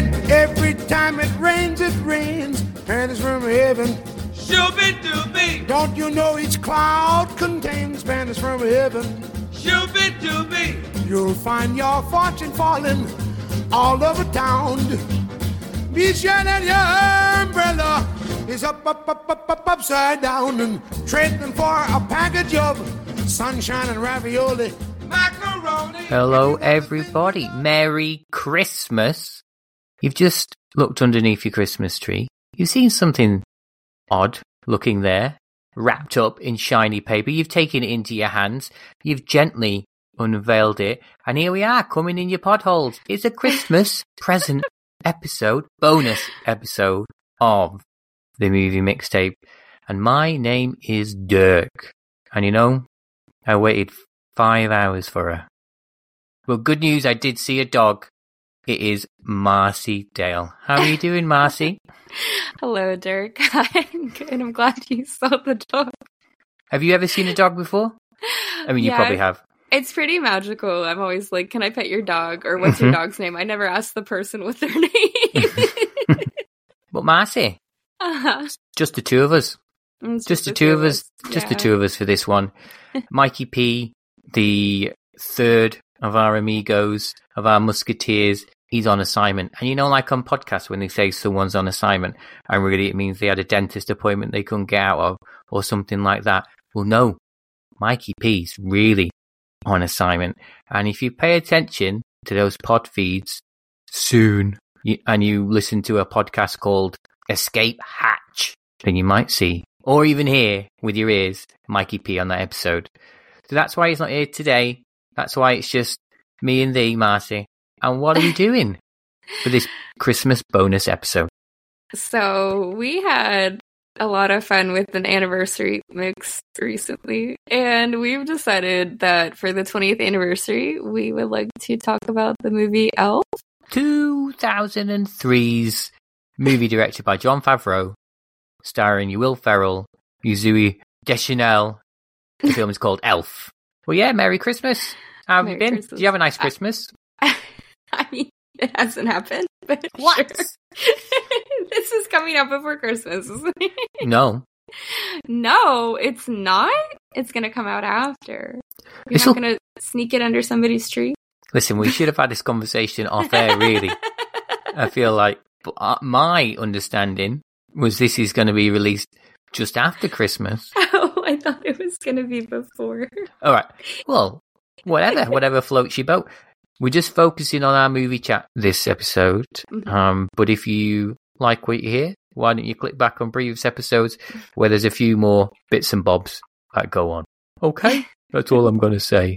And every time it rains, it rains. Pennies from heaven. Shooby dooby, Don't you know each cloud contains pennies from heaven? shooby dooby. You'll find your fortune falling all over town. Be sure that your umbrella is up, up, up, up, up, upside down and trading for a package of sunshine and ravioli. Macaroni. Hello, everybody. Merry Christmas. You've just looked underneath your Christmas tree. You've seen something odd looking there, wrapped up in shiny paper. You've taken it into your hands. You've gently unveiled it. And here we are, coming in your pod holes. It's a Christmas present episode, bonus episode of the movie mixtape. And my name is Dirk. And you know, I waited five hours for her. Well, good news, I did see a dog. It is Marcie Dale. How are you doing, Marcie? Hello, Dirk. I'm good. I'm glad you saw the dog. Have you ever seen a dog before? I mean, you probably have. It's pretty magical. I'm always like, "Can I pet your dog?" or "What's your dog's name?" I never ask the person what their name. But Marcie, uh-huh. just the two of us. It's Just the two of us. Just the two of us for this one. Mikey P, the third of our amigos, of our musketeers, he's on assignment. And you know, like on podcasts, when they say someone's on assignment, and really it means they had a dentist appointment they couldn't get out of, or something like that. Well, no, Mikey P's really on assignment. And if you pay attention to those pod feeds soon, you, and you listen to a podcast called Escape Hatch, then you might see, or even hear with your ears, Mikey P on that episode. So that's why he's not here today. That's why it's just me and thee, Marcie. And what are we doing for this Christmas bonus episode? So we had a lot of fun with an anniversary mix recently, and we've decided that for the 20th anniversary, we would like to talk about the movie Elf. 2003's movie directed by Jon Favreau, starring Will Ferrell, Zooey Deschanel. The film is called Elf. Well, yeah, Merry Christmas. How have you been? Christmas. Did you have a nice Christmas? I mean, it hasn't happened, but What? sure. this is coming up before Christmas. isn't it? No. no, it's not. It's gonna come out after. You're not gonna sneak it under somebody's tree. Listen, we should have had this conversation off air, really. I feel like uh, my understanding was this is going to be released just after Christmas. I thought it was gonna be before. All right. Well, whatever, whatever floats your boat. We're just focusing on our movie chat this episode. Mhm. Um, but if you like what you hear, why don't you click back on previous episodes where there's a few more bits and bobs that go on. Okay? That's all I'm going to say.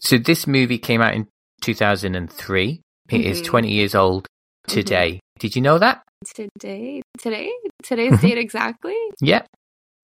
So this movie came out in 2003. It is Mhm. 20 years old today. Did you know that? Today, today, today's date exactly. Yep.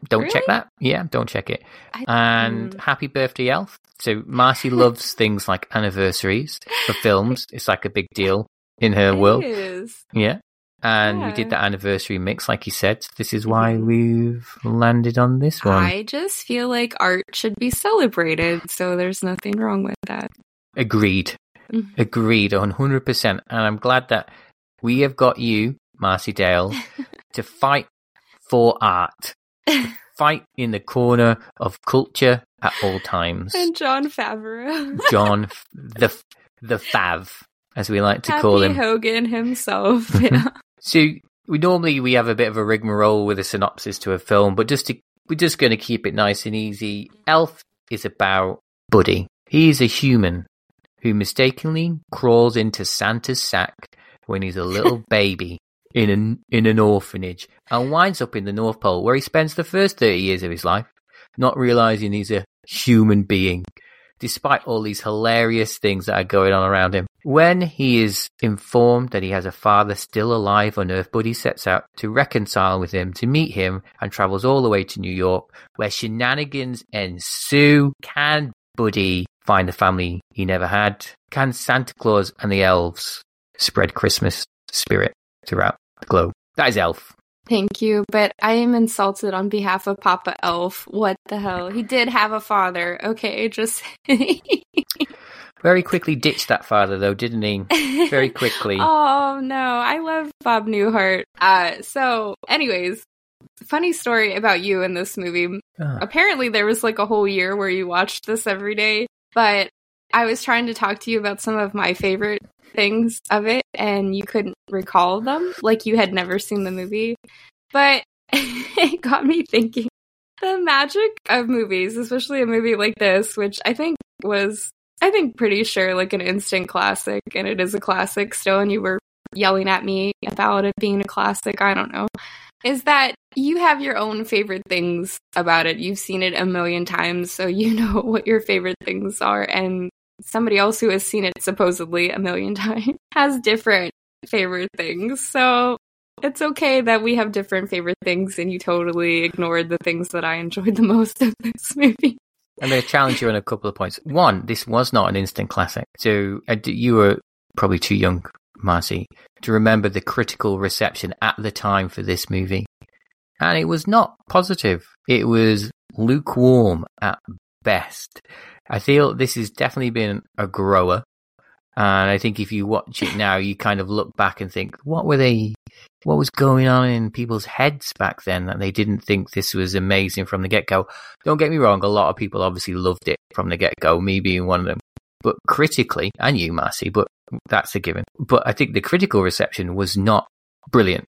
Don't check that. Yeah, don't check it. I- And Mm. happy birthday, Elf. So Marcie loves things like anniversaries for films. It's like a big deal in her It world. is. Yeah. And we did the anniversary mix, like you said. This is why Mhm. we've landed on this one. I just feel like art should be celebrated, so there's nothing wrong with that. Agreed. Mhm. Agreed, 100%. And I'm glad that we have got you, Marcie Dale, to fight for art. Fight in the corner of culture at all times. and Jon Favreau. John, the the Fav, as we like to Happy call him. Hogan himself. Yeah. So we normally we have a bit of a rigmarole with a synopsis to a film, but just to, we're just going to keep it nice and easy. Elf is about Buddy. He is a human who mistakenly crawls into Santa's sack when he's a little baby in an in an orphanage and winds up in the North Pole, where he spends the first thirty years of his life not realizing he's a human being. Despite all these hilarious things that are going on around him. When he is informed that he has a father still alive on Earth, Buddy sets out to reconcile with him, to meet him, and travels all the way to New York, where shenanigans ensue. Can Buddy find the family he never had? Can Santa Claus and the elves spread Christmas spirit throughout the globe? That is Elf. Thank you, but I am insulted on behalf of Papa Elf. What the hell? He did have a father. Okay, just Very quickly ditched that father, though, didn't he? Very quickly. oh no, I love Bob Newhart. Uh, so, anyways, funny story about you in this movie. Ah. Apparently, there was like a whole year where you watched this every day, but I was trying to talk to you about some of my favorite things of it, and you couldn't recall them, like you had never seen the movie. But it got me thinking the magic of movies, especially a movie like this, which I think was, I think, pretty sure like an instant classic, and it is a classic still, and you were yelling at me about it being a classic. I don't know. Is that you have your own favorite things about it. You've seen it a million times, so you know what your favorite things are. And somebody else who has seen it supposedly a million times has different favorite things. So it's okay that we have different favorite things and you totally ignored the things that I enjoyed the most of this movie. I'm going to challenge you on a couple of points. One, this was not an instant classic. So uh, you were probably too young, Marcie, to remember the critical reception at the time for this movie. And it was not positive. It was lukewarm at best. I feel this has definitely been a grower. And I think if you watch it now, you kind of look back and think, what were they, what was going on in people's heads back then that they didn't think this was amazing from the get go? Don't get me wrong, a lot of people obviously loved it from the get go, me being one of them. But critically, and you, Marcie, but that's a given. But I think the critical reception was not brilliant.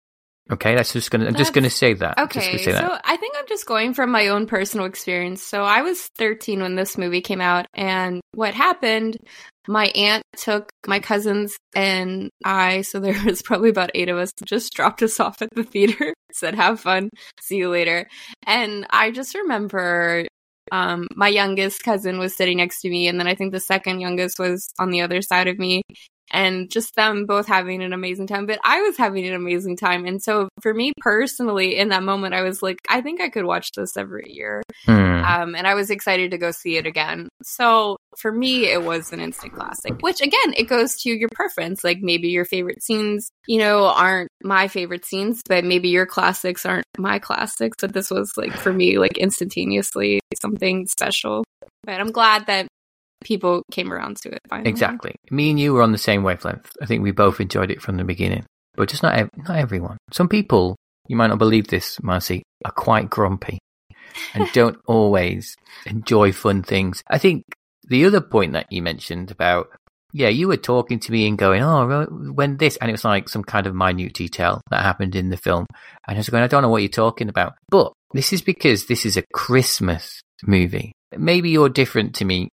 Okay, that's just gonna. I'm just gonna say that. Okay, say that. so I think I'm just going from my own personal experience. So I was 13 when this movie came out, and what happened? My aunt took my cousins and I, so there was probably about eight of us, just dropped us off at the theater, said, "Have fun, see you later." And I just remember um, my youngest cousin was sitting next to me, and then I think the second youngest was on the other side of me, and just them both having an amazing time. But I was having an amazing time. And so for me personally, in that moment, I was like, I think I could watch this every year. Hmm. Um, and I was excited to go see it again. So for me, it was an instant classic, which again, it goes to your preference. Like maybe your favorite scenes, you know, aren't my favorite scenes, but maybe your classics aren't my classics. But this was like for me, like instantaneously something special. But I'm glad that people came around to it finally. Exactly. Me and you were on the same wavelength. I think we both enjoyed it from the beginning, but just not ev- not everyone. Some people, you might not believe this, Marcie, are quite grumpy and don't always enjoy fun things. I think the other point that you mentioned about yeah, you were talking to me and going, oh, when this, and it was like some kind of minute detail that happened in the film. And I was going, I don't know what you're talking about. But this is because this is a Christmas movie. Maybe you're different to me,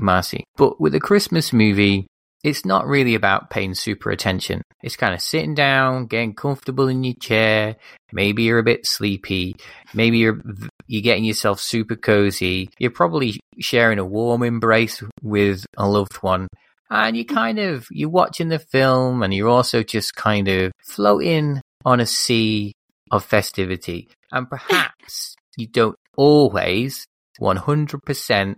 Marcie, but with a Christmas movie, it's not really about paying super attention. It's kind of sitting down, getting comfortable in your chair. Maybe you're a bit sleepy. Maybe you're you're getting yourself super cozy. You're probably sharing a warm embrace with a loved one. And you kind of you're watching the film and you're also just kind of floating on a sea of festivity. And perhaps you don't always 100%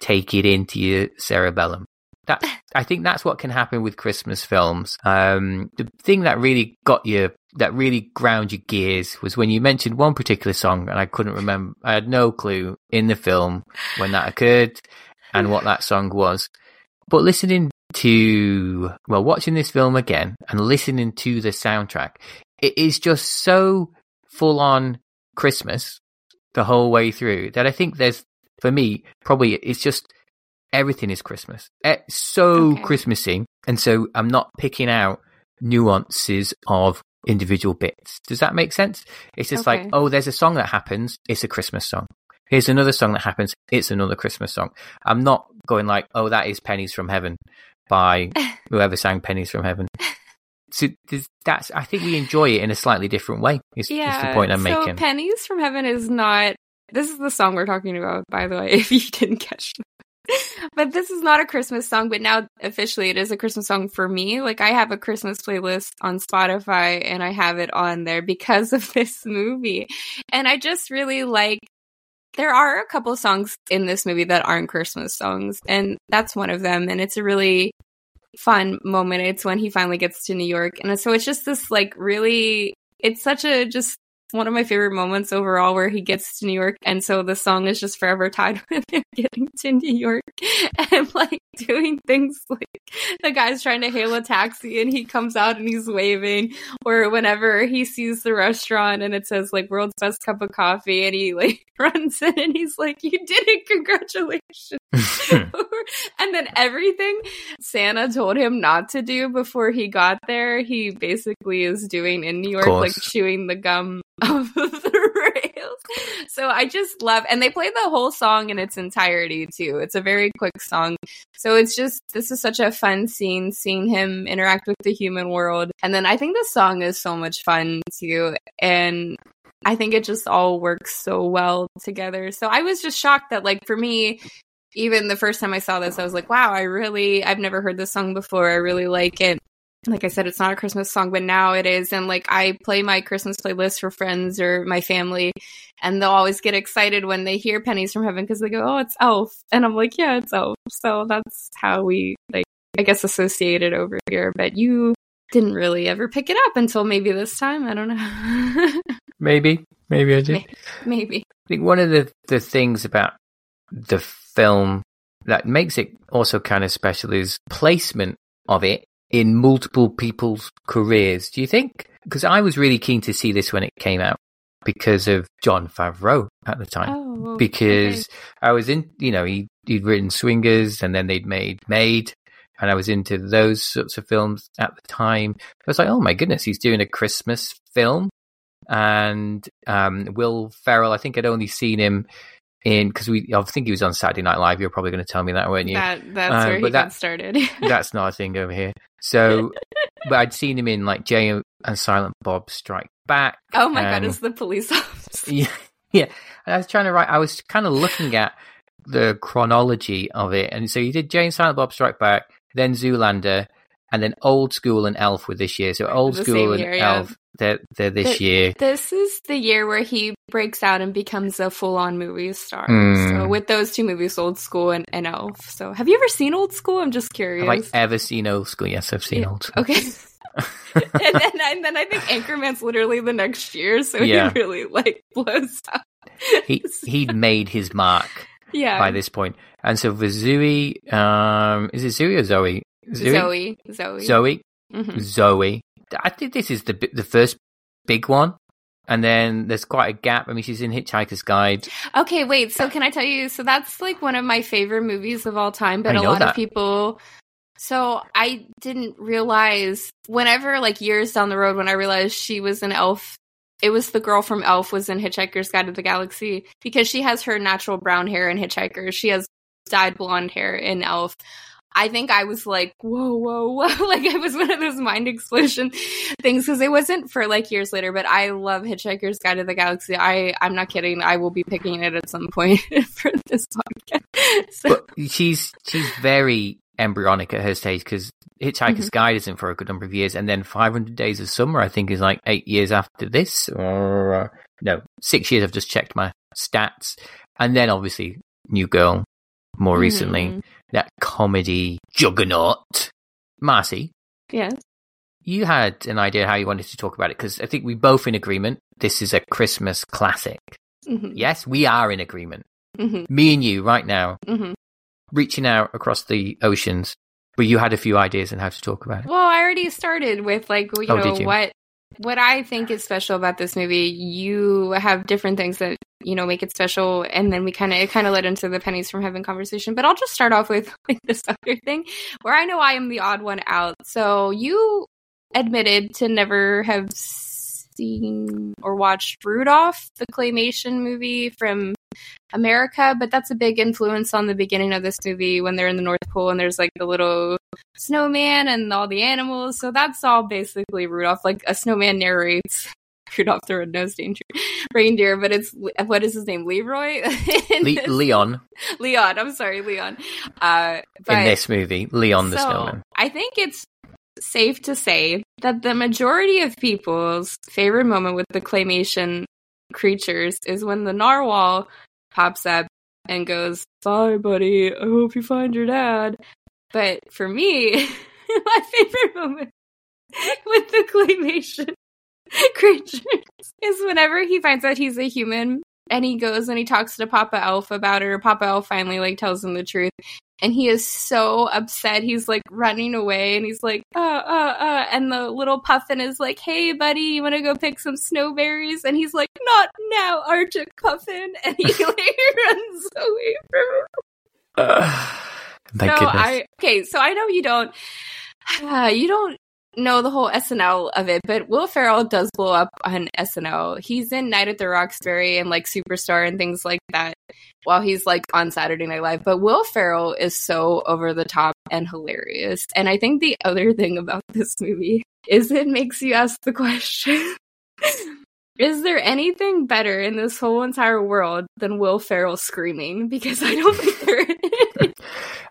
take it into your cerebellum. That I think that's what can happen with Christmas films. Um, the thing that really got you, that really ground your gears, was when you mentioned one particular song, and I couldn't remember. I had no clue in the film when that occurred and what that song was. But listening to, well, watching this film again and listening to the soundtrack, it is just so full on Christmas the whole way through that I think there's, for me, probably it's just everything is Christmas. It's so Okay. Christmassy. And so I'm not picking out nuances of individual bits. Does that make sense? It's just like, oh, there's a song that happens. It's a Christmas song. Here's another song that happens. It's another Christmas song. I'm not going like, oh, that is Pennies from Heaven by whoever sang Pennies from Heaven. So that's, I think we enjoy it in a slightly different way. Is, is the point I'm so making. Pennies from Heaven is not. This is the song we're talking about, by the way, if you didn't catch. But this is not a Christmas song, but now officially it is a Christmas song for me. Like, I have a Christmas playlist on Spotify and I have it on there because of this movie. And I just really like. There are a couple songs in this movie that aren't Christmas songs, and that's one of them. And it's a really fun moment. It's when he finally gets to New York. And so it's just this like really it's such a just one of my favorite moments overall where he gets to New York. And so the song is just forever tied with him getting to New York and like doing things like the guy's trying to hail a taxi and he comes out and he's waving. Or whenever he sees the restaurant and it says like world's best cup of coffee and he like runs in and he's like, You did it, congratulations. and then everything Santa told him not to do before he got there, he basically is doing in New York, like chewing the gum of the rails. So I just love, and they play the whole song in its entirety too. It's a very quick song. So it's just, this is such a fun scene, seeing him interact with the human world. And then I think the song is so much fun too. And I think it just all works so well together. So I was just shocked that, like, for me, even the first time I saw this, I was like, wow, I really, I've never heard this song before. I really like it. Like I said, it's not a Christmas song, but now it is. And like I play my Christmas playlist for friends or my family, and they'll always get excited when they hear Pennies from Heaven because they go, oh, it's Elf. And I'm like, yeah, it's Elf. So that's how we, like, I guess, associate it over here. But you didn't really ever pick it up until maybe this time. I don't know. maybe. Maybe I did. Maybe. I think one of the, the things about the film that makes it also kind of special is placement of it in multiple people's careers. Do you think? Because I was really keen to see this when it came out because of Jon Favreau at the time. Oh, because okay. I was in, you know, he, he'd written Swingers and then they'd made Made. And I was into those sorts of films at the time. I was like, oh my goodness, he's doing a Christmas film. And um, Will Ferrell, I think I'd only seen him in because we I think he was on Saturday Night Live. You're probably going to tell me that, weren't you? That that's um, where he that, got started. that's not a thing over here. So, but I'd seen him in like Jay and Silent Bob Strike Back. Oh my god, it's the police officer. Yeah, yeah. And I was trying to write. I was kind of looking at the chronology of it, and so he did Jay and Silent Bob Strike Back, then Zoolander, and then Old School and Elf were this year. So Old School and year, yeah. Elf, they're, they're this year. This is the year where he breaks out and becomes a full-on movie star. Hmm. So with those two movies, Old School and, and Elf. So have you ever seen Old School? I'm just curious. Have I ever seen Old School? Yes, I've seen Yeah, Old School. Okay. and then and then I think Anchorman's literally the next year, so Yeah. he really like blows up. he he'd made his mark yeah. by this point, and so for Zoe, um, is it Zoe or Zoe? Zoe. Zoe. Zoe. Mhm. Zoe. I think this is the the first big one, and then there's quite a gap. I mean, she's in Hitchhiker's Guide. Okay, wait. So can I tell you? So that's like one of my favorite movies of all time, but a lot that. of people. So I didn't realize whenever like years down the road when I realized she was an elf. It was the girl from Elf was in Hitchhiker's Guide to the Galaxy because she has her natural brown hair in Hitchhiker. She has dyed blonde hair in Elf. I think I was like, whoa, whoa, whoa. like it was one of those mind explosion things because it wasn't for like years later, but I love Hitchhiker's Guide to the Galaxy. I, I'm not kidding. I will be picking it at some point for this podcast. So, But she's she's very embryonic at her stage because Hitchhiker's Mm-hmm. Guide isn't for a good number of years, and then 500 Days of Summer, I think, is like eight years after this, or uh, no, six years. I've just checked my stats, and then obviously New Girl, more recently, Mhm. that comedy juggernaut. Marcie, yes. you had an idea how you wanted to talk about it because I think we both in agreement. This is a Christmas classic. hmm Yes, we are in agreement. hmm Me and you right now, hmm reaching out across the oceans, but you had a few ideas on how to talk about it. Well, I already started with like you Oh, know you? what what I think is special about this movie. You have different things that you know make it special, and then we kind of it kind of led into the pennies from heaven conversation. But I'll just start off with like this other thing where I know I am the odd one out. So you admitted to never have seen or watched Rudolph, the claymation movie from America, but that's a big influence on the beginning of this movie when they're in the North Pole and there's like the little snowman and all the animals. So that's all basically Rudolph. Like a snowman narrates Rudolph the Red-Nosed Danger- Reindeer, but it's what is his name? Leroy? Le- Leon Leon. I'm sorry, Leon. Uh, in this movie, Leon the so, Snowman. I think it's safe to say that the majority of people's favorite moment with the claymation creatures is when the narwhal pops up and goes, Bye, buddy. I hope you find your dad. But for me, my favorite moment with the claymation creatures is whenever he finds out he's a human and he goes and he talks to Papa Elf about it, or Papa Elf finally like tells him the truth. And he is so upset. He's like running away and he's like, uh, uh, uh. And the little puffin is like, hey, buddy, you want to go pick some snowberries? And he's like, not now, Arctic puffin. And he like runs away from him. Uh, my so goodness. I okay, so I know you don't uh, you don't know the whole SNL of it, but Will Ferrell does blow up on SNL. He's in Night at the Roxbury and like Superstar and things like that while he's like on Saturday Night Live. But Will Ferrell is so over the top and hilarious. And I think the other thing about this movie is it makes you ask the question Is there anything better in this whole entire world than Will Ferrell screaming? Because I don't think there is.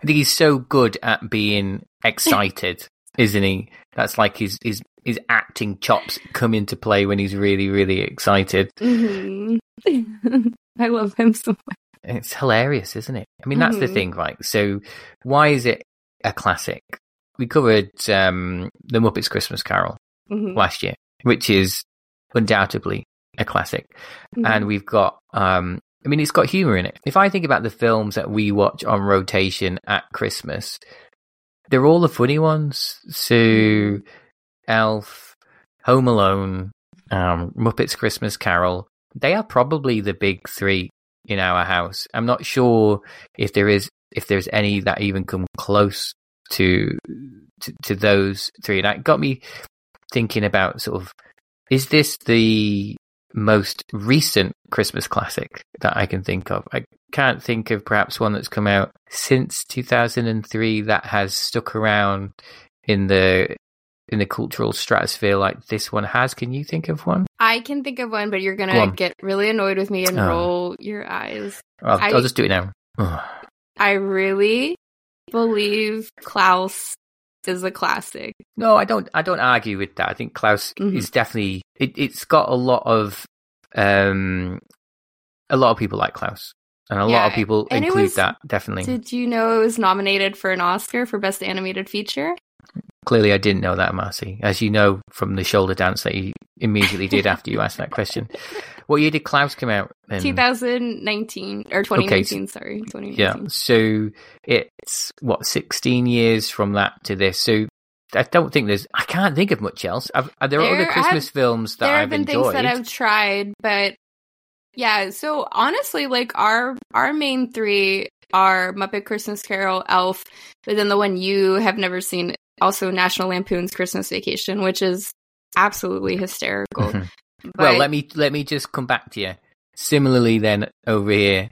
I think he's so good at being excited, isn't he? That's like his his his acting chops come into play when he's really really excited. Mhm. I love him so much. It's hilarious, isn't it? I mean, that's the Mhm. thing, right? So, why is it a classic? We covered um, the Muppets Christmas Carol Mhm. last year, which is undoubtedly a classic. And we've got um I mean it's got humor in it. If I think about the films that we watch on rotation at Christmas, they're all the funny ones. So Elf, Home Alone, um, Muppets Christmas Carol, they are probably the big 3 in our house. I'm not sure if there is if there's any that even come close to to, to those three. And that got me thinking about sort of is this the most recent Christmas classic that I can think of. I can't think of perhaps one that's come out since 2003 that has stuck around in the in the cultural stratosphere like this one has. Can you think of one? I can think of one, but you're gonna on. get really annoyed with me and Oh. roll your eyes. I'll, I- I'll just do it now. I really believe Klaus is a classic. No, I don't. I don't argue with that. I think Klaus Mhm. is definitely. It, it's got a lot of, um, a lot of people like Klaus, and a lot of people include was- that. Definitely. Did you know it was nominated for an Oscar for Best Animated Feature? Clearly, I didn't know that, Marcie. As you know from the shoulder dance that you immediately did after you asked that question. What year did Klaus come out? Then? 2019 or 2019, sorry, 2019. Yeah. So it's what sixteen years from that to this. So I don't think there's. I can't think of much else. I've, are there, There other have- Christmas films that there have I've been enjoyed? things that I've tried, but yeah. So honestly, like our our main three are Muppet Christmas Carol, Elf, but then the one you have never seen, also National Lampoon's Christmas Vacation, which is absolutely hysterical. But well, let me let me just come back to you. Similarly, then over here,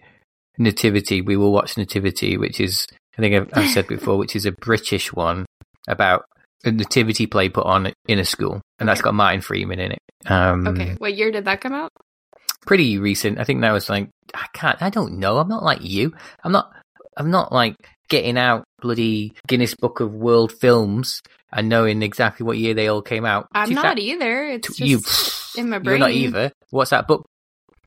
Nativity. We will watch Nativity, which is I think I've, I've said before, which is a British one about a nativity play put on in a school, and that's got Martin Freeman in it. Um, okay, what year did that come out? Pretty recent. I think that was like I can't. I don't know. I'm not like you. I'm not. I'm not like getting out bloody Guinness Book of World Films and knowing exactly what year they all came out. I'm not thou- either. It's just you. in my brain. You're not either. What's that book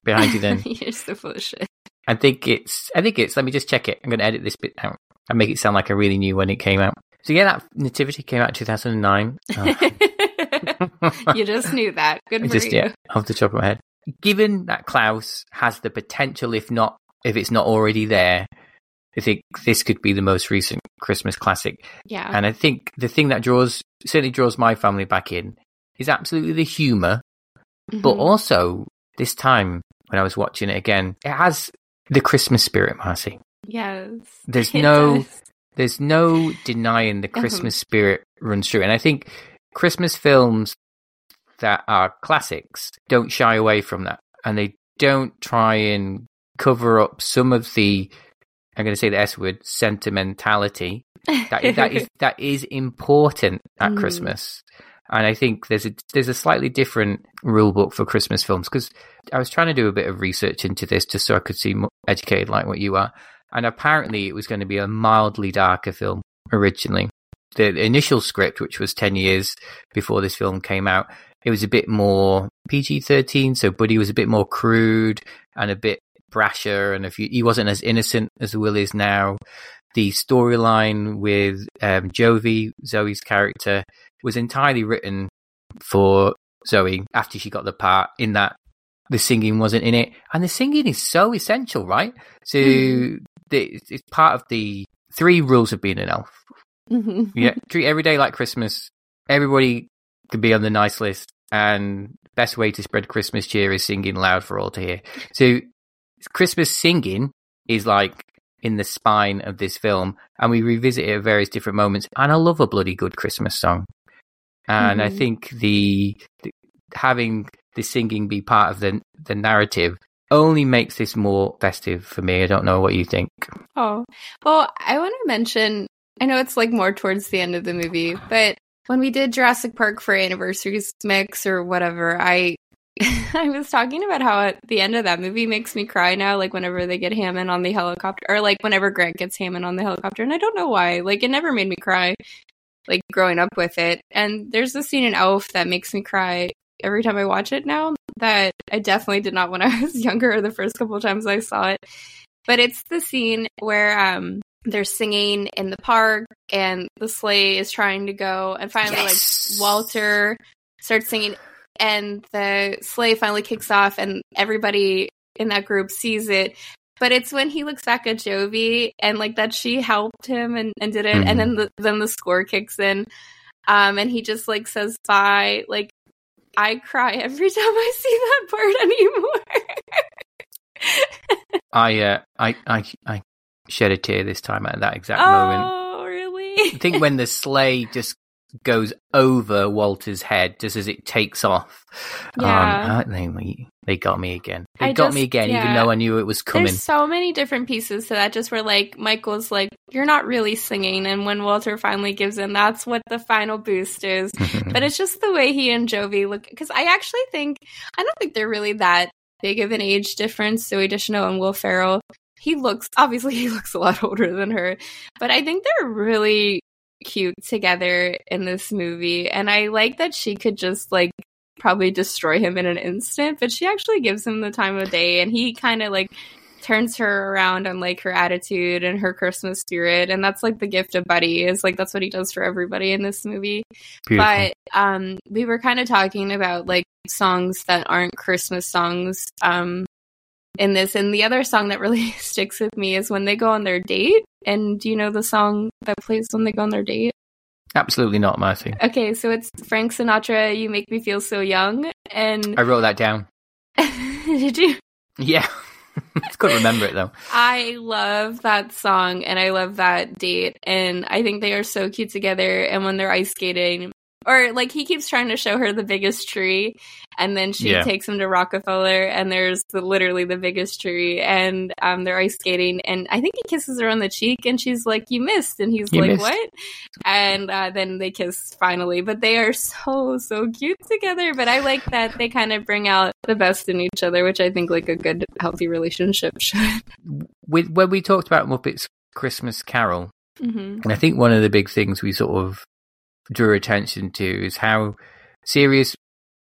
behind you then? You're so full of shit. I think it's. I think it's. Let me just check it. I'm going to edit this bit out and make it sound like I really knew when it came out. So yeah, that Nativity came out in 2009. Oh, you just knew that. Good for just you. yeah, off the top of my head. Given that Klaus has the potential, if not, if it's not already there, I think this could be the most recent Christmas classic. Yeah. And I think the thing that draws certainly draws my family back in is absolutely the humor, but Mhm. also this time when I was watching it again, it has the Christmas spirit, Marcie. yes. There's no does. there's no denying the Uh-huh. Christmas spirit runs through. And I think Christmas films that are classics don't shy away from that. And they don't try and cover up some of the I'm going to say the S word sentimentality that that is that is important at Mhm. Christmas. And I think there's a there's a slightly different rule book for Christmas films because I was trying to do a bit of research into this just so I could seem more educated like what you are. And apparently, it was going to be a mildly darker film originally. The initial script, which was ten years before this film came out, it was a bit more PG thirteen. So Buddy was a bit more crude and a bit brasher, and if you, he wasn't as innocent as Will is now. The storyline with um, Jovie, Zoe's character, was entirely written for Zoe after she got the part in that the singing wasn't in it, and the singing is so essential, right? So Mhm. the, it's part of the three rules of being an elf. Mhm. Yeah, treat every day like Christmas. Everybody can be on the nice list, and best way to spread Christmas cheer is singing loud for all to hear. So, Christmas singing is like in the spine of this film, and we revisit it at various different moments. And I love a bloody good Christmas song, and I Mhm. think the, the having the singing be part of the the narrative only makes this more festive for me. I don't know what you think. Oh, well, I want to mention, I know it's like more towards the end of the movie, but when we did Jurassic Park for anniversaries mix or whatever, I I was talking about how at the end of that movie makes me cry now, like whenever they get Hammond on the helicopter, or like whenever Grant gets Hammond on the helicopter, and I don't know why. Like it never made me cry, like growing up with it. And there's a scene in Elf that makes me cry every time I watch it now that I definitely did not when I was younger or the first couple of times I saw it. But it's the scene where um they're singing in the park and the sleigh is trying to go and finally Yes. like Walter starts singing and the sleigh finally kicks off and everybody in that group sees it. But it's when he looks back at Jovie and like that she helped him and, and did it Mhm. and then the then the score kicks in. Um and he just like says bye. Like I cry every time I see that part anymore. I uh, I I I shed a tear this time at that exact moment. oh, really? I think when the sleigh just goes over Walter's head just as it takes off. Yeah. Um, they, they got me again. They I got me just- again, even though I knew it was coming. There's so many different pieces to that. Just where like Michael's like, you're not really singing, and when Walter finally gives in, that's what the final boost is. But it's just the way he and Jovie look. Because I actually think I don't think they're really that big of an age difference. Zooey Deschanel and Will Ferrell. He looks obviously he looks a lot older than her, but I think they're really cute together in this movie. And I like that she could just like probably destroy him in an instant, but she actually gives him the time of day, and he kind of like turns her around on like her attitude and her Christmas spirit, and that's like the gift of Buddy is like that's what he does for everybody in this movie. Beautiful. But um, we were kind of talking about like songs that aren't Christmas songs um, in this. And the other song that really sticks with me is when they go on their date. And do you know the song that plays when they go on their date? Absolutely not, Marcie. Okay, so it's Frank Sinatra, You Make Me Feel So Young. And I wrote that down. did you? Yeah. Couldn't remember it though. I love that song and I love that date. And I think they are so cute together. And when they're ice skating, or like he keeps trying to show her the biggest tree, and then she Yeah. takes him to Rockefeller, and there's the, literally the biggest tree, and um, they're ice skating, and I think he kisses her on the cheek, and she's like, "You missed," and he's You like, missed. "What?" And uh, then they kiss finally, but they are so so cute together. But I like that they kind of bring out the best in each other, which I think like a good healthy relationship should. When we talked about Muppets Christmas Carol, hmm And I think one of the big things we sort of drew attention to is how serious,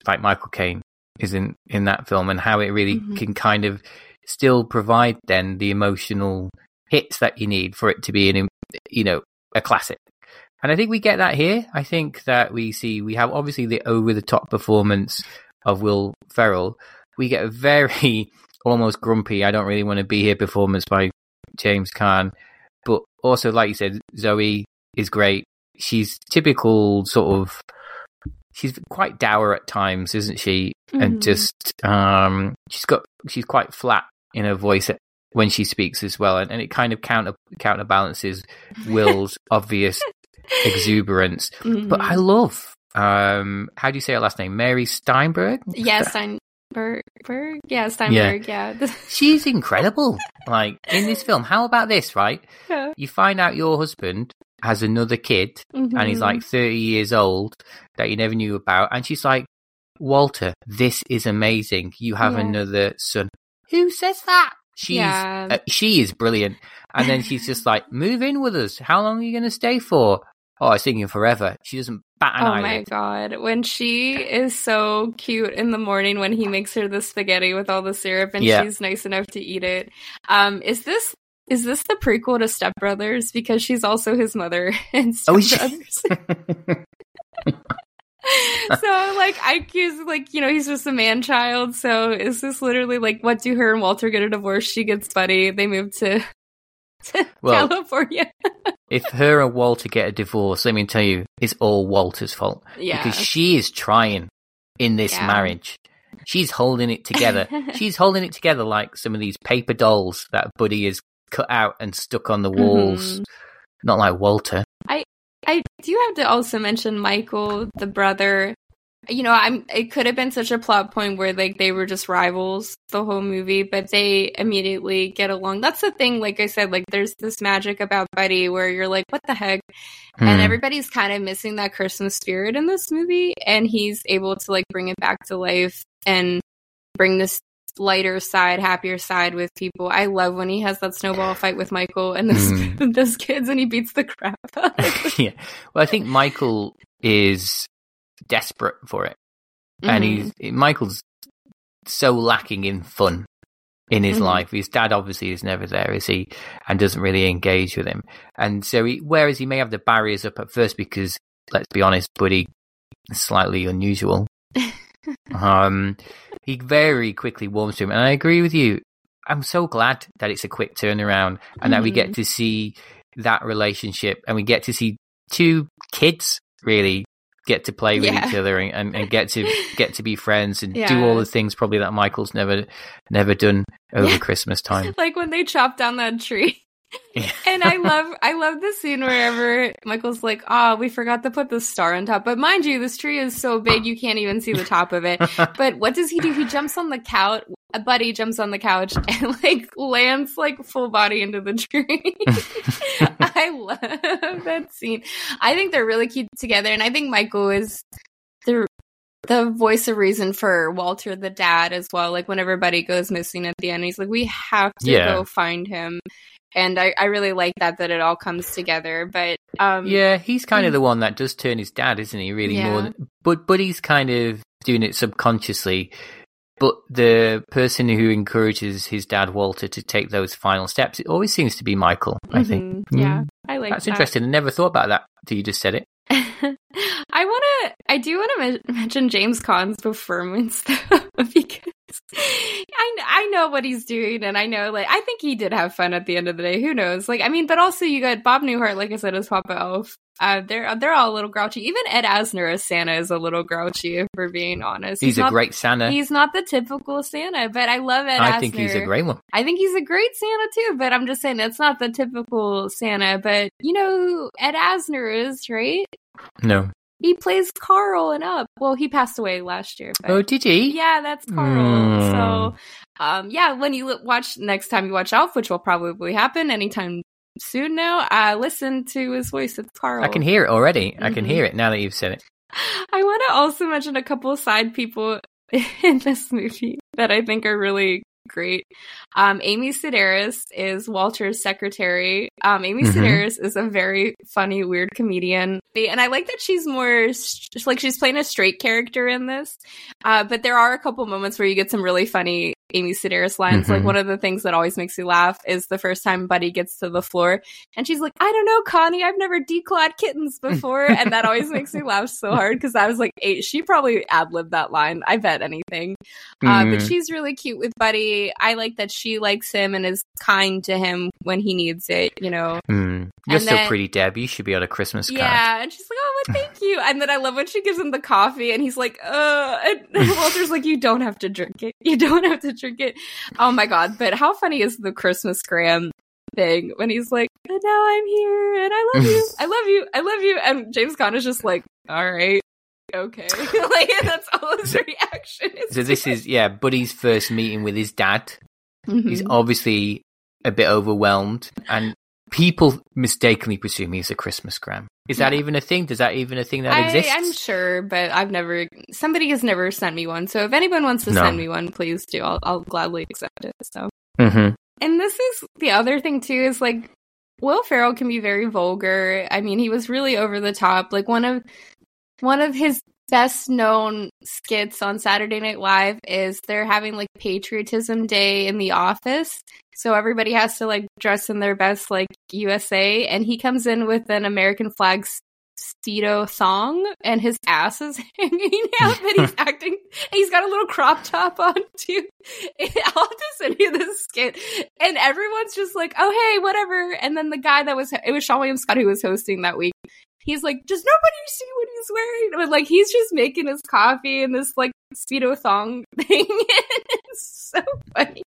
like Michael Caine, is in, in that film and how it really Mhm. can kind of still provide then the emotional hits that you need for it to be an, you know, a classic. And I think we get that here. I think that we see, we have obviously the over the top performance of Will Ferrell. We get a very almost grumpy, I don't really want to be here performance by James Caan. But also, like you said, Zoe is great. She's typical sort of. She's quite dour at times, isn't she? And Mhm. just um, she's got she's quite flat in her voice when she speaks as well, and, and it kind of counter counterbalances Will's obvious exuberance. Mhm. But I love um, how do you say her last name? Mary Steinberg. yeah, Steinberg. Berg? Yeah, Steinberg. Yeah. She's incredible. like in this film. How about this? Right, Yeah. you find out your husband has another kid and he's like 30 years old that you never knew about. And she's like, Walter, this is amazing. You have Yeah. another son. Who says that? She's, Yeah. uh, she is brilliant. And then she's just like, move in with us. How long are you going to stay for? Oh, I was thinking forever. She doesn't bat an eye. Oh eyelid. my god. When she is so cute in the morning when he makes her the spaghetti with all the syrup and Yeah. she's nice enough to eat it. Um is this is this the prequel to Step Brothers? Because she's also his mother in Step Oh, is? Brothers. so like IQ's like, you know, he's just a man child. So is this literally like what do her and Walter get a divorce? She gets Buddy. They move to, to Well- California. if her and Walter get a divorce, let me tell you, it's all Walter's fault. Yeah. Because she is trying in this Yeah. marriage. She's holding it together. She's holding it together like some of these paper dolls that Buddy has cut out and stuck on the walls. Mhm. Not like Walter. I I do have to also mention Michael, the brother. You know, I'm. It could have been such a plot point where like they were just rivals the whole movie, but they immediately get along. That's the thing. Like I said, like there's this magic about Buddy where you're like, what the heck? And Hmm. everybody's kind of missing that Christmas spirit in this movie, and he's able to like bring it back to life and bring this lighter side, happier side with people. I love when he has that snowball fight with Michael and this Mm. those kids, and he beats the crap out. yeah. Well, I think Michael is desperate for it. And Mhm. he's Michael's so lacking in fun in his Mhm. life. His dad obviously is never there, is he? And doesn't really engage with him. And so, he, whereas he may have the barriers up at first because, let's be honest, Buddy is slightly unusual. um, he very quickly warms to him, and I agree with you. I'm so glad that it's a quick turnaround and that we get to see that relationship and we get to see two kids really get to play with Yeah. each other and, and, and get to get to be friends and do all the things probably that Michael's never never done over Yeah. Christmas time. like when they chop down that tree. And I love I love the scene wherever Michael's like, "Oh, we forgot to put the star on top." But mind you, this tree is so big you can't even see the top of it. But what does he do? He jumps on the couch. A buddy jumps on the couch and like lands like full body into the tree. I love that scene. I think they're really cute together, and I think Michael is the the voice of reason for Walter, the dad, as well. Like when everybody goes missing at the end, he's like, "We have to Yeah. go find him." And I, I really like that that it all comes together. But um, yeah, he's kind of the one that does turn his dad, isn't he? Really more, than, but but he's kind of doing it subconsciously. But the person who encourages his dad Walter to take those final steps, it always seems to be Michael. I think. mhm, yeah, Mm. I like That's that. interesting. I never thought about that till you just said it. I want to. I do want to men- mention James Caan's performance though, because I I know what he's doing, and I know like I think he did have fun at the end of the day. Who knows? Like I mean, but also you got Bob Newhart, like I said, as Papa Elf. Uh, they're they're all a little grouchy. Even Ed Asner as Santa is a little grouchy, if we're being honest. He's, a not, great Santa. He's not the typical Santa, but I love Ed I Asner. think he's a great one. I think he's a great Santa too, but I'm just saying it's not the typical Santa. But you know Ed Asner is, right? No. He plays Carl and Up. Well, he passed away last year. But Oh, did he? yeah, that's Carl. Mm. So, um, yeah, when you watch next time you watch Elf, which will probably happen anytime soon now, uh, listen to his voice. It's Carl. I can hear it already. I can hear it now that you've said it. I want to also mention a couple of side people in this movie that I think are really great. Um, Amy Sedaris is Walter's secretary. Um, Amy Mhm. Sedaris is a very funny, weird comedian, and I like that she's more like she's playing a straight character in this. Uh, but there are a couple moments where you get some really funny Amy Sedaris lines. Like Mhm. one of the things that always makes me laugh is the first time Buddy gets to the floor and she's like, I don't know, Connie, I've never declawed kittens before. and that always makes me laugh so hard because I was like, eight. She probably ad libbed that line. I bet anything. Uh, but Mm. she's really cute with Buddy. I like that she likes him and is kind to him when he needs it, you know? Mm. You're then- pretty, Deb. You should be on a Christmas card. Yeah. And she's like, oh, well, thank you. And then I love when she gives him the coffee and he's like, uh, and Walter's like, you don't have to drink it. You don't have to drink it. Oh my God. But how funny is the Christmas gram thing when he's like, and now I'm here and I love you. I love you. I love you. And James Caan is just like, all right. Okay. like, that's all his So- reaction is. So this is yeah, Buddy's first meeting with his dad. He's Mhm. obviously a bit overwhelmed, and people mistakenly presume he's a Christmas gram. Is that even a thing? Does that even a thing that I, exists? I'm sure, but I've never. Somebody has never sent me one. So if anyone wants to No. send me one, please do. I'll, I'll gladly accept it. So, Mm-hmm. and this is the other thing too. Is like Will Ferrell can be very vulgar. I mean, he was really over the top. Like one of one of his best known skits on Saturday Night Live is they're having like patriotism day in the office. So everybody has to like dress in their best like USA and he comes in with an American flag s- speedo thong and his ass is hanging out but he's acting he's got a little crop top on too. I'll to send you this skit. And everyone's just like oh hey whatever. And then the guy that was it was Seann William Scott who was hosting that week. He's like does nobody see what he's wearing? But like he's just making his coffee in this like speedo thong thing it's so funny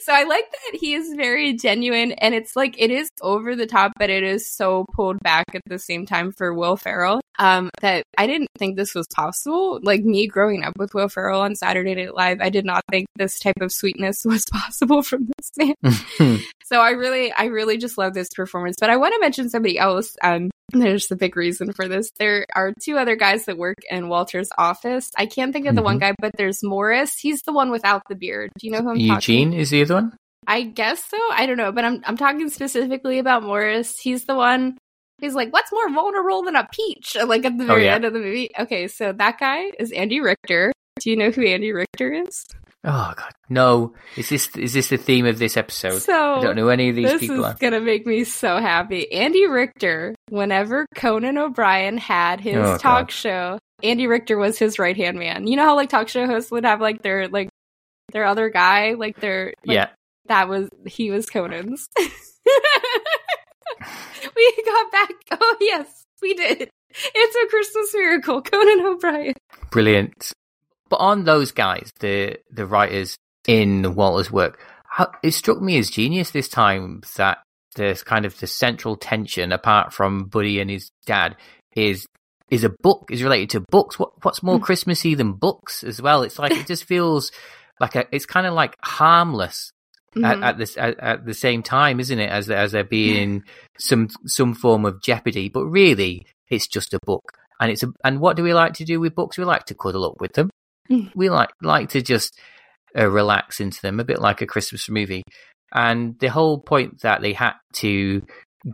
so I like that he is very genuine and it's like it is over the top, but it is so pulled back at the same time for Will Ferrell. Um, that I didn't think this was possible. Like me growing up with Will Ferrell on Saturday Night Live, I did not think this type of sweetness was possible from this man. so I really, I really just love this performance. But I want to mention somebody else. Um, there's the big reason for this. There are two other guys that work in Walter's office. I can't think of the mm-hmm. one guy, but there's Morris. He's the one without the beard. Do you know who I'm Eugene is the other one? I guess so. I don't know, but I'm I'm talking specifically about Morris. He's the one He's like, what's more vulnerable than a peach? Like at the oh, very oh, yeah. end of the movie. Okay, so that guy is Andy Richter. Do you know who Andy Richter is? Oh god, no! Is this is this the theme of this episode? So I don't know any of these this people. This is gonna make me so happy. Andy Richter. Whenever Conan O'Brien had his oh, talk god. show, Andy Richter was his right hand man. You know how like talk show hosts would have like their like their other guy, like their like, yeah. That was he was Conan's. we got back. Oh yes, we did. It's a Christmas miracle, Conan O'Brien. Brilliant. But on those guys, the the writers in Walter's work, how, it struck me as genius this time that there's kind of the central tension, apart from Buddy and his dad, is is a book is related to books. What what's more mm. Christmassy than books as well? It's like it just feels like a, it's kind of like harmless mm-hmm. at, at this at, at, the same time, isn't it? As as there being some some form of jeopardy, but really it's just a book. And it's a, and what do we like to do with books? We like to cuddle up with them. Mm. We like like to just uh, relax into them, a bit like a Christmas movie. And the whole point that they had to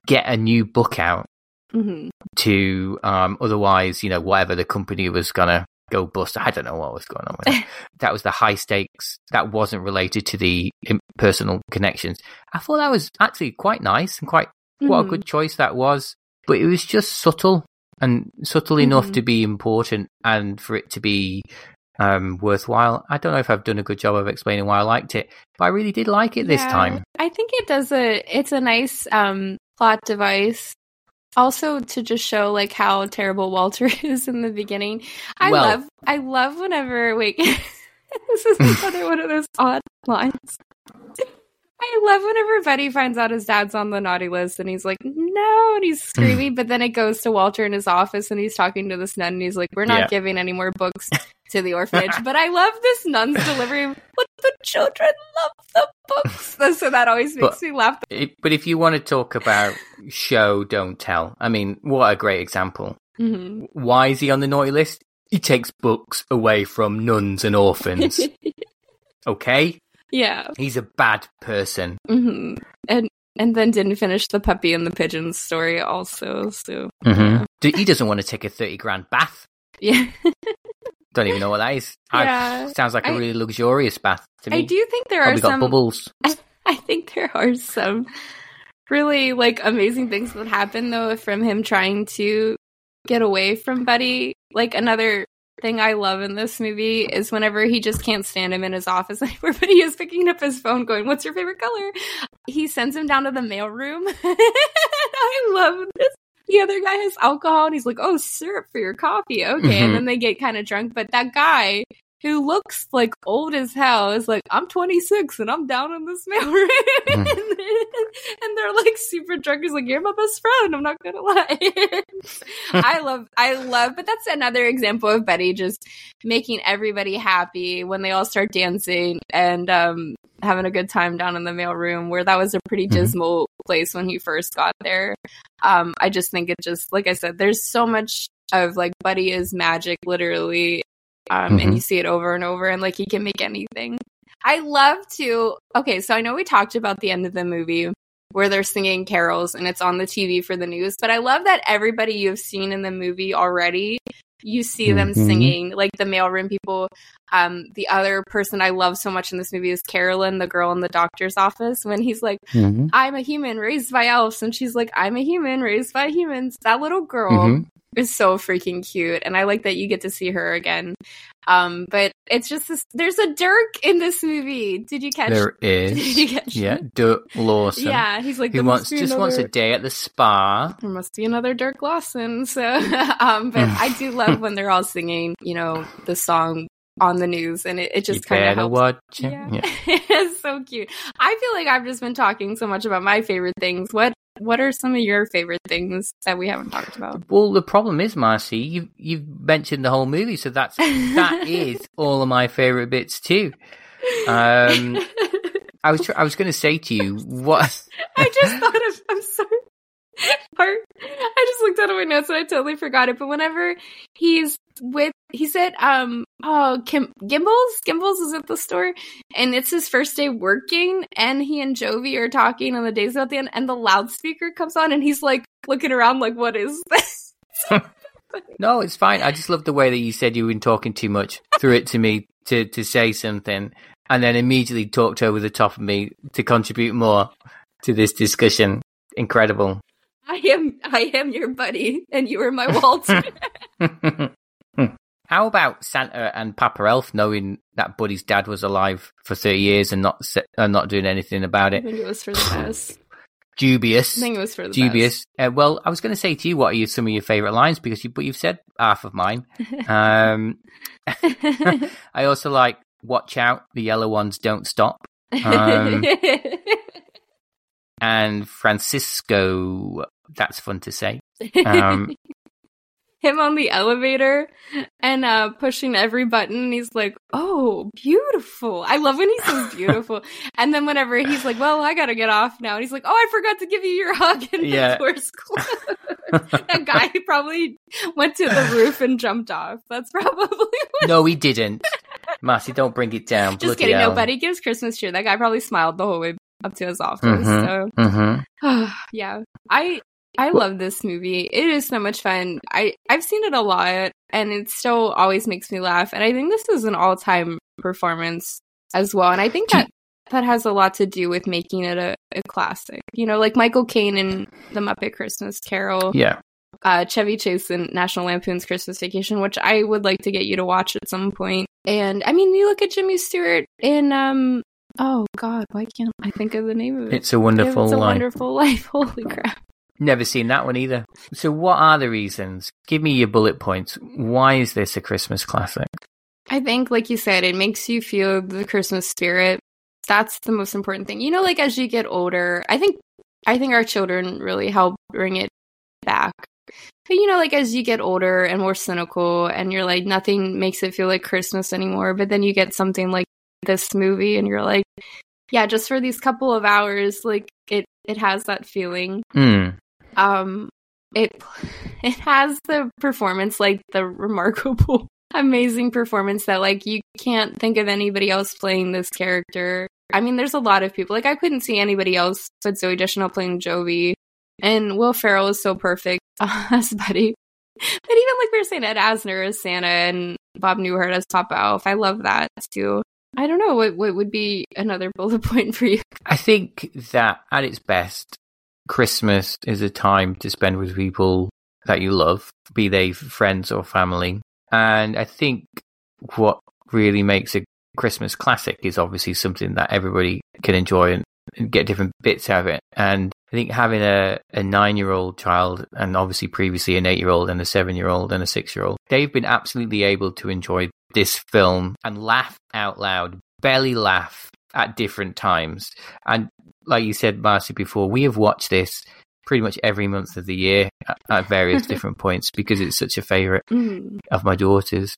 get a new book out mm-hmm. to um, otherwise, you know, whatever the company was gonna go bust. I don't know what was going on with that. that was the high stakes. That wasn't related to the personal connections. I thought that was actually quite nice and quite mm-hmm. what a good choice that was. But it was just subtle and subtle mm-hmm. enough to be important and for it to be um, worthwhile. I don't know if I've done a good job of explaining why I liked it, but I really did like it this yeah, time. I think it does a. It's a nice um, plot device. Also, to just show like how terrible Walter is in the beginning. I well, love. I love whenever. Wait, this is another one of those odd lines. I love whenever Buddy finds out his dad's on the naughty list and he's like, no, and he's screaming. but then it goes to Walter in his office and he's talking to this nun and he's like, we're not yeah. giving any more books to the orphanage. but I love this nun's delivery. But the children love the books. So that always makes but, me laugh. but if you want to talk about show, don't tell, I mean, what a great example. Mm-hmm. Why is he on the naughty list? He takes books away from nuns and orphans. okay? Yeah. He's a bad person. Mm-hmm. And and then didn't finish the puppy and the pigeons story also. So mm-hmm. yeah. he doesn't want to take a thirty grand bath. Yeah. Don't even know what that is. Yeah. Sounds like a really luxurious bath to me. I do think there Probably are some bubbles. I, I think there are some really like amazing things that happen though from him trying to get away from Buddy. Like another thing I love in this movie is whenever he just can't stand him in his office anymore, but he is picking up his phone going, What's your favorite color? He sends him down to the mail room. I love this. The other guy has alcohol and he's like, Oh, syrup for your coffee. Okay. Mm-hmm. And then they get kind of drunk. But that guy who looks like old as hell is like, I'm 26 and I'm down in this mail room. Mm. and, they're like super drunk. He's like, You're my best friend. I'm not gonna lie. I love, I love, but that's another example of Buddy just making everybody happy when they all start dancing and um, having a good time down in the mail room, where that was a pretty mm-hmm. dismal place when he first got there. Um, I just think it just, like I said, there's so much of like Buddy is magic, literally, um, mm-hmm. and you see it over and over, and like he can make anything. I love to. Okay, so I know we talked about the end of the movie where they're singing carols and it's on the TV for the news, but I love that everybody you've seen in the movie already, you see them mm-hmm. singing, like the mailroom people. Um, the other person I love so much in this movie is Carolyn, the girl in the doctor's office, when he's like, mm-hmm. I'm a human raised by elves. And she's like, I'm a human raised by humans. That little girl mm-hmm is so freaking cute, and I like that you get to see her again. Um, but it's just this. There's a Dirk in this movie. Did you catch? There Did you catch? Yeah, Dirk Lawson. Yeah, he's like Who wants just wants a day at the spa. There must be another Dirk Lawson. So, um, but I do love when they're all singing, you know, the song on the news, and it, it just kind of helps. watch it. Yeah. Yeah. it's so cute. I feel like I've just been talking so much about my favorite things. What What are some of your favorite things that we haven't talked about? Well, the problem is, Marcie, you've you've mentioned the whole movie, so that's that is all of my favorite bits too. Um, I was tr- I was going to say to you what I just thought of. I'm sorry. Part. I just looked out of my notes and I totally forgot it. But whenever he's with, he said, um, oh, Kim, Gimbels, Gimbels is at the store, and it's his first day working, and he and Jovie are talking on the days at the end, and the loudspeaker comes on, and he's like looking around, like, what is this? No, it's fine. I just love the way that you said you've been talking too much, through it to me to, to say something, and then immediately talked over the top of me to contribute more to this discussion. Incredible. I am, I am your buddy, and you are my Walter. How about Santa and Papa Elf knowing that Buddy's dad was alive for 30 years and not se- uh, not doing anything about it? I it? think it was for the best. Dubious. I think it was for the Dubious. Uh, well, I was going to say to you, what are you, some of your favourite lines? Because you, but you've said half of mine. Um. I also like "Watch out, the yellow ones don't stop." Um, and Francisco. That's fun to say. Um, him on the elevator and uh pushing every button he's like oh beautiful i love when he says beautiful and then whenever he's like well i gotta get off now and he's like oh i forgot to give you your hug and Yeah. the doors closed that guy probably went to the roof and jumped off that's probably what no, he didn't. Marcie, don't bring it down. just Bloody kidding hell. nobody gives christmas cheer that guy probably smiled the whole way up to his office Mhm. so hmm yeah i i love this movie it is so much fun i i've seen it a lot and it still always makes me laugh and i think this is an all-time performance as well and i think that that has a lot to do with making it a, a classic you know like michael caine in the muppet christmas carol Yeah. uh, Chevy Chase in National Lampoon's Christmas Vacation, which I would like to get you to watch at some point. And I mean, you look at Jimmy Stewart in um. Oh God, why can't I think of the name of it? It's a wonderful It's a life. wonderful life. Holy crap! Never seen that one either. So, what are the reasons? Give me your bullet points. Why is this a Christmas classic? I think, like you said, it makes you feel the Christmas spirit. That's the most important thing. You know, like as you get older, I think, I think our children really help bring it back. But you know, like as you get older and more cynical, and you're like, nothing makes it feel like Christmas anymore. But then you get something like this movie, and you're like, yeah, just for these couple of hours, like it, it has that feeling. Hmm. Um it it has the performance like the remarkable amazing performance that like you can't think of anybody else playing this character. I mean there's a lot of people. Like i couldn't see anybody else but zooey deschanel playing jovie. And will ferrell is so perfect as buddy. But even like we were saying ed asner as santa and bob newhart as papa elf i love that too. I don't know what, what would be another bullet point for you. I think that at its best, Christmas is a time to spend with people that you love, be they friends or family. And I think what really makes a Christmas classic is obviously something that everybody can enjoy and, get different bits out of it. And I think having a, a nine year old child and obviously previously an eight year old and a seven year old and a six year old, they've been absolutely able to enjoy this film and laugh out loud, belly laugh at different times. And like you said, Marcie, before, we have watched this pretty much every month of the year at, at various different points because it's such a favorite Mhm. of my daughter's.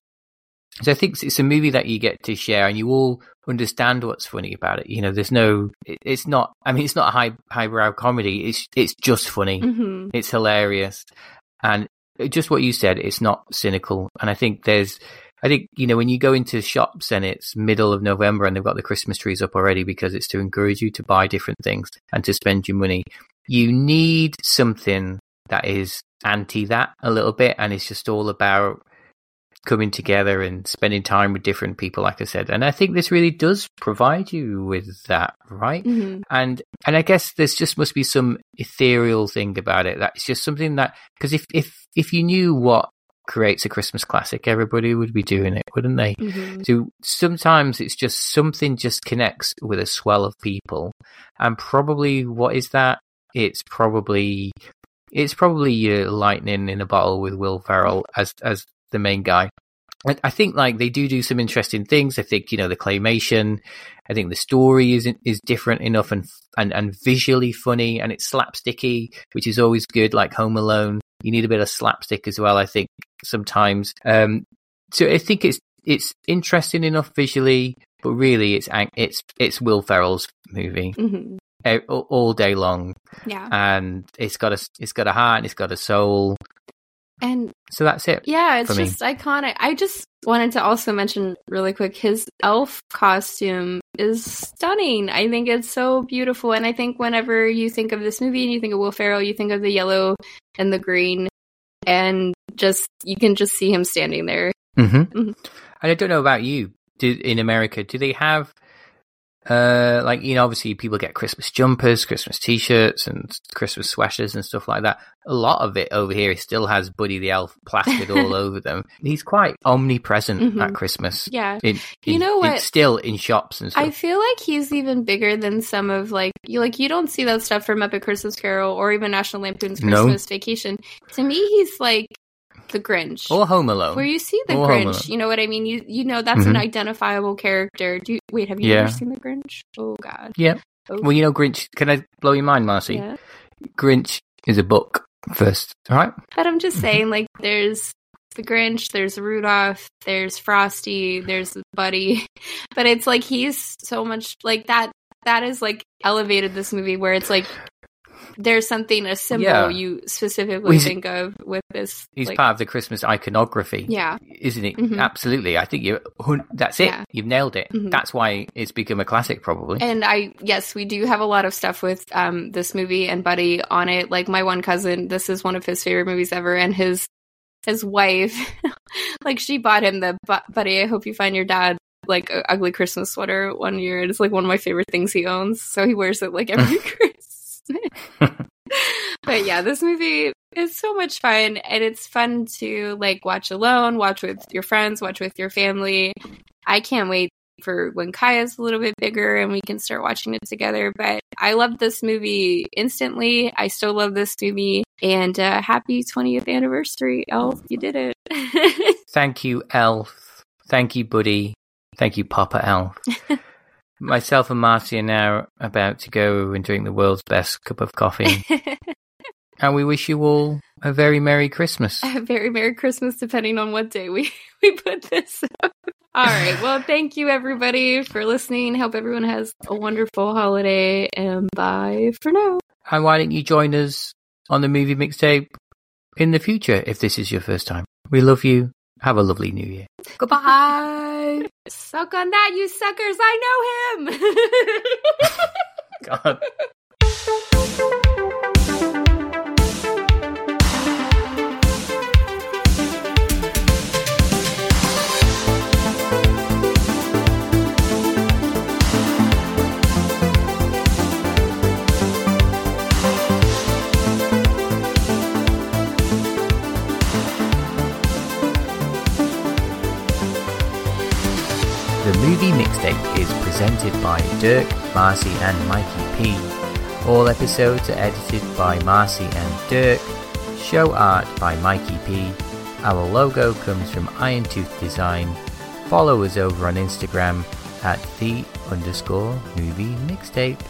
So I think it's a movie that you get to share and you all understand what's funny about it. You know, there's no, it's not, I mean, it's not a high, highbrow comedy. It's, it's just funny. Mhm. It's hilarious. And just what you said, it's not cynical. And I think there's, I think, you know, when you go into shops and it's middle of November and they've got the Christmas trees up already because it's to encourage you to buy different things and to spend your money, you need something that is anti that a little bit. And it's just all about coming together and spending time with different people, like I said. And I think this really does provide you with that, right? Mhm. And and I guess there's just must be some ethereal thing about it. That's just something that because if if if you knew what creates a Christmas classic, everybody would be doing it, wouldn't they? Mhm. So sometimes it's just something just connects with a swell of people, and probably what is that? It's probably it's probably your lightning in a bottle with Will Ferrell as as the main guy. I, I think like they do do some interesting things. I think you know the claymation. I think the story is is different enough and and and visually funny, and it's slapsticky, which is always good. Like Home Alone, you need a bit of slapstick as well. I think sometimes. Um, so I think it's it's interesting enough visually, but really it's it's it's Will Ferrell's movie Mhm. eh, all all day long, Yeah. and it's got a it's got a heart, and it's got a soul. And So that's it. yeah, it's for me. just iconic. I just wanted to also mention really quick his elf costume is stunning. I think it's so beautiful. And I think whenever you think of this movie and you think of Will Ferrell, you think of the yellow and the green. And just, you can just see him standing there. hmm Mhm. And I don't know about you. Do, in America, do they have, uh, like you know, obviously people get Christmas jumpers, Christmas T-shirts, and Christmas sweaters and stuff like that. A lot of it over here still has Buddy the Elf plastered all over them. He's quite omnipresent Mhm. at Christmas. Yeah. In, You in- know in- what? still in shops and stuff. I feel like he's even bigger than some of like you like you don't see that stuff from Epic Christmas Carol or even National Lampoon's No. Christmas Vacation. To me, he's like the Grinch. or Home Alone. Where you see the Or Grinch, you know what I mean. You you know that's an Mhm. identifiable character. Do you, wait, have you Yeah. ever seen the Grinch? Oh God. yeah. Oh, Well, you know, Grinch. Can I blow your mind, Marcie? yeah. Grinch is a book first. All right. But I'm just Mhm. saying, like, there's the Grinch, there's Rudolph, there's Frosty, there's Buddy, but it's like he's so much like that. That is like elevated this movie where it's like there's something a symbol Yeah. you specifically Well, think of with this. He's like, part of the Christmas iconography. yeah, isn't it? Mhm. Absolutely. I think you. That's it. Yeah. You've nailed it. Mhm. That's why it's become a classic, probably. And I, yes, we do have a lot of stuff with um, this movie and Buddy on it. Like my one cousin, this is one of his favorite movies ever, and his his wife, like she bought him the Buddy. I hope you find your dad like a ugly Christmas sweater one year. It's like one of my favorite things he owns, so he wears it like every Christmas. but yeah, this movie is so much fun, and it's fun to like watch alone, watch with your friends, watch with your family. I can't wait for when Kaya's a little bit bigger and we can start watching it together. But I loved this movie instantly. I still love this movie. And uh, happy 20th anniversary, Elf. You did it. Thank you, Elf. Thank you, Buddy. Thank you, Papa Elf. Myself and Marty are now about to go and drink the world's best cup of coffee. and we wish you all a very Merry Christmas. a very Merry Christmas, depending on what day we, we put this up. All right. Well, thank you, everybody, for listening. Hope everyone has a wonderful holiday. And bye for now. And why don't you join us on the movie mixtape in the future if this is your first time? We love you. Have a lovely new year. Goodbye. Suck on that, you suckers. I know him. God. The movie mixtape is presented by Dirk, Marcie, and Mikey P. All episodes are edited by Marcie and Dirk. Show art by Mikey P. Our logo comes from Irontooth Design. Follow us over on Instagram at the underscore movie mixtape.